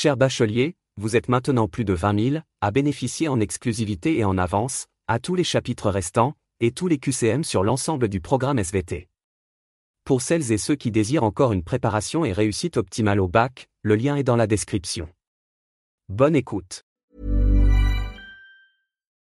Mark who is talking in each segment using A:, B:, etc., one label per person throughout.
A: Cher bachelier, vous êtes maintenant plus de 20 000 à bénéficier en exclusivité et en avance, à tous les chapitres restants, et tous les QCM sur l'ensemble du programme SVT. Pour celles et ceux qui désirent encore une préparation et réussite optimale au bac, le lien est dans la description. Bonne écoute.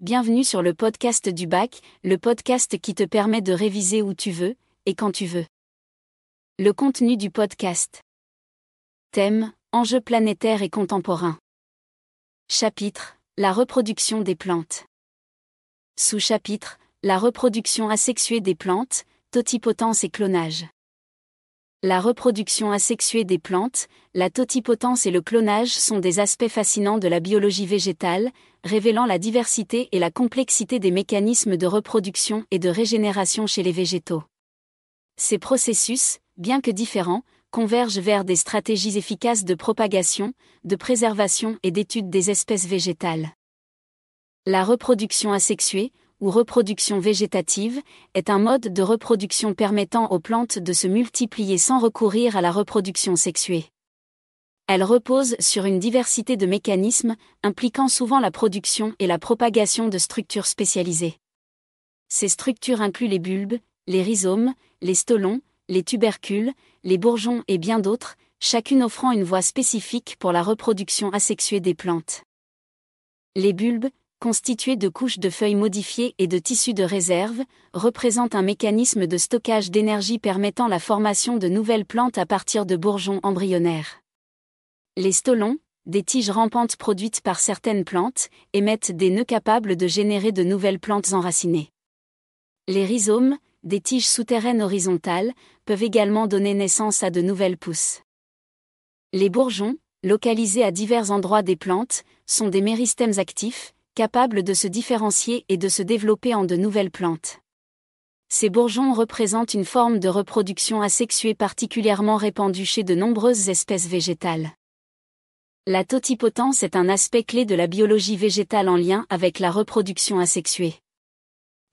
B: Bienvenue sur le podcast du bac, le podcast qui te permet de réviser où tu veux, et quand tu veux. Le contenu du podcast. Thème, enjeux planétaires et contemporains. Chapitre, la reproduction des plantes. Sous-chapitre, la reproduction asexuée des plantes, totipotence et clonage. La reproduction asexuée des plantes, la totipotence et le clonage sont des aspects fascinants de la biologie végétale, révélant la diversité et la complexité des mécanismes de reproduction et de régénération chez les végétaux. Ces processus, bien que différents, convergent vers des stratégies efficaces de propagation, de préservation et d'étude des espèces végétales. La reproduction asexuée, ou reproduction végétative, est un mode de reproduction permettant aux plantes de se multiplier sans recourir à la reproduction sexuée. Elle repose sur une diversité de mécanismes impliquant souvent la production et la propagation de structures spécialisées. Ces structures incluent les bulbes, les rhizomes, les stolons, les tubercules, les bourgeons et bien d'autres, chacune offrant une voie spécifique pour la reproduction asexuée des plantes. Les bulbes, constitués de couches de feuilles modifiées et de tissus de réserve, représentent un mécanisme de stockage d'énergie permettant la formation de nouvelles plantes à partir de bourgeons embryonnaires. Les stolons, des tiges rampantes produites par certaines plantes, émettent des nœuds capables de générer de nouvelles plantes enracinées. Les rhizomes, des tiges souterraines horizontales, peuvent également donner naissance à de nouvelles pousses. Les bourgeons, localisés à divers endroits des plantes, sont des méristèmes actifs, capables de se différencier et de se développer en de nouvelles plantes. Ces bourgeons représentent une forme de reproduction asexuée particulièrement répandue chez de nombreuses espèces végétales. La totipotence est un aspect clé de la biologie végétale en lien avec la reproduction asexuée.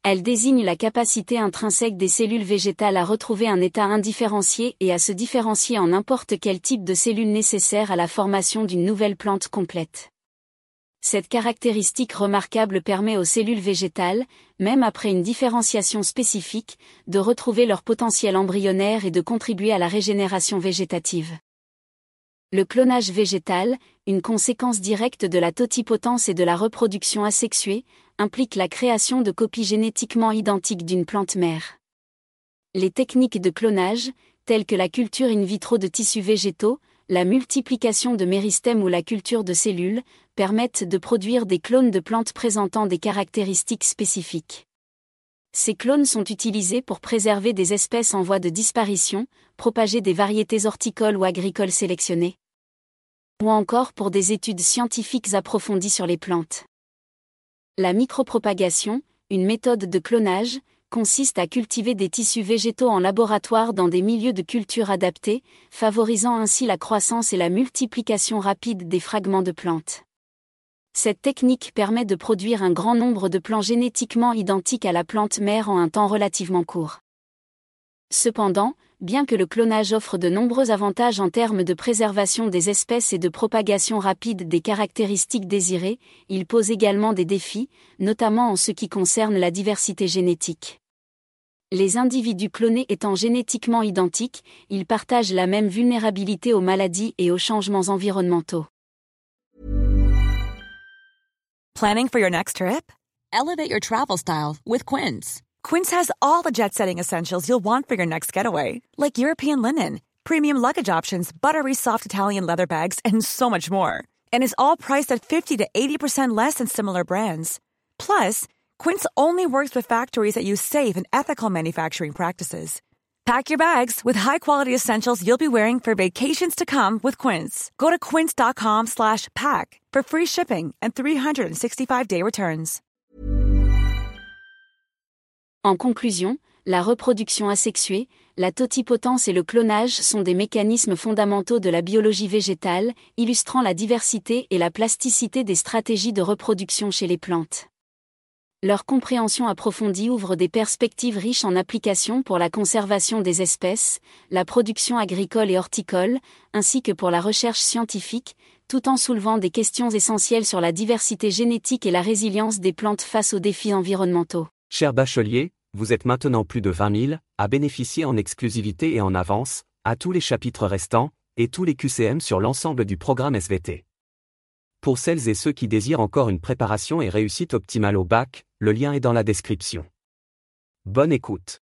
B: Elle désigne la capacité intrinsèque des cellules végétales à retrouver un état indifférencié et à se différencier en n'importe quel type de cellules nécessaires à la formation d'une nouvelle plante complète. Cette caractéristique remarquable permet aux cellules végétales, même après une différenciation spécifique, de retrouver leur potentiel embryonnaire et de contribuer à la régénération végétative. Le clonage végétal, une conséquence directe de la totipotence et de la reproduction asexuée, implique la création de copies génétiquement identiques d'une plante mère. Les techniques de clonage, telles que la culture in vitro de tissus végétaux, la multiplication de méristèmes ou la culture de cellules, permettent de produire des clones de plantes présentant des caractéristiques spécifiques. Ces clones sont utilisés pour préserver des espèces en voie de disparition, propager des variétés horticoles ou agricoles sélectionnées, ou encore pour des études scientifiques approfondies sur les plantes. La micropropagation, une méthode de clonage, consiste à cultiver des tissus végétaux en laboratoire dans des milieux de culture adaptés, favorisant ainsi la croissance et la multiplication rapide des fragments de plantes. Cette technique permet de produire un grand nombre de plants génétiquement identiques à la plante mère en un temps relativement court. Cependant, bien que le clonage offre de nombreux avantages en termes de préservation des espèces et de propagation rapide des caractéristiques désirées, il pose également des défis, notamment en ce qui concerne la diversité génétique. Les individus clonés étant génétiquement identiques, ils partagent la même vulnérabilité aux maladies et aux changements environnementaux.
C: Planning for your next trip? Elevate your travel style with Quince. Quince has all the jet setting essentials you'll want for your next getaway, like European linen, premium luggage options, buttery soft Italian leather bags, and so much more. And is all priced at 50 to 80% less than similar brands. Plus, Quince only works with factories that use safe and ethical manufacturing practices. Pack your bags with high-quality essentials you'll be wearing for vacations to come with Quince. Go to quince.com/pack for free shipping and 365-day returns.
B: En conclusion, la reproduction asexuée, la totipotence et le clonage sont des mécanismes fondamentaux de la biologie végétale, illustrant la diversité et la plasticité des stratégies de reproduction chez les plantes. Leur compréhension approfondie ouvre des perspectives riches en applications pour la conservation des espèces, la production agricole et horticole, ainsi que pour la recherche scientifique, tout en soulevant des questions essentielles sur la diversité génétique et la résilience des plantes face aux défis environnementaux.
A: Cher bachelier, vous êtes maintenant plus de 20 000 à bénéficier en exclusivité et en avance, à tous les chapitres restants, et tous les QCM sur l'ensemble du programme SVT. Pour celles et ceux qui désirent encore une préparation et réussite optimale au bac, le lien est dans la description. Bonne écoute.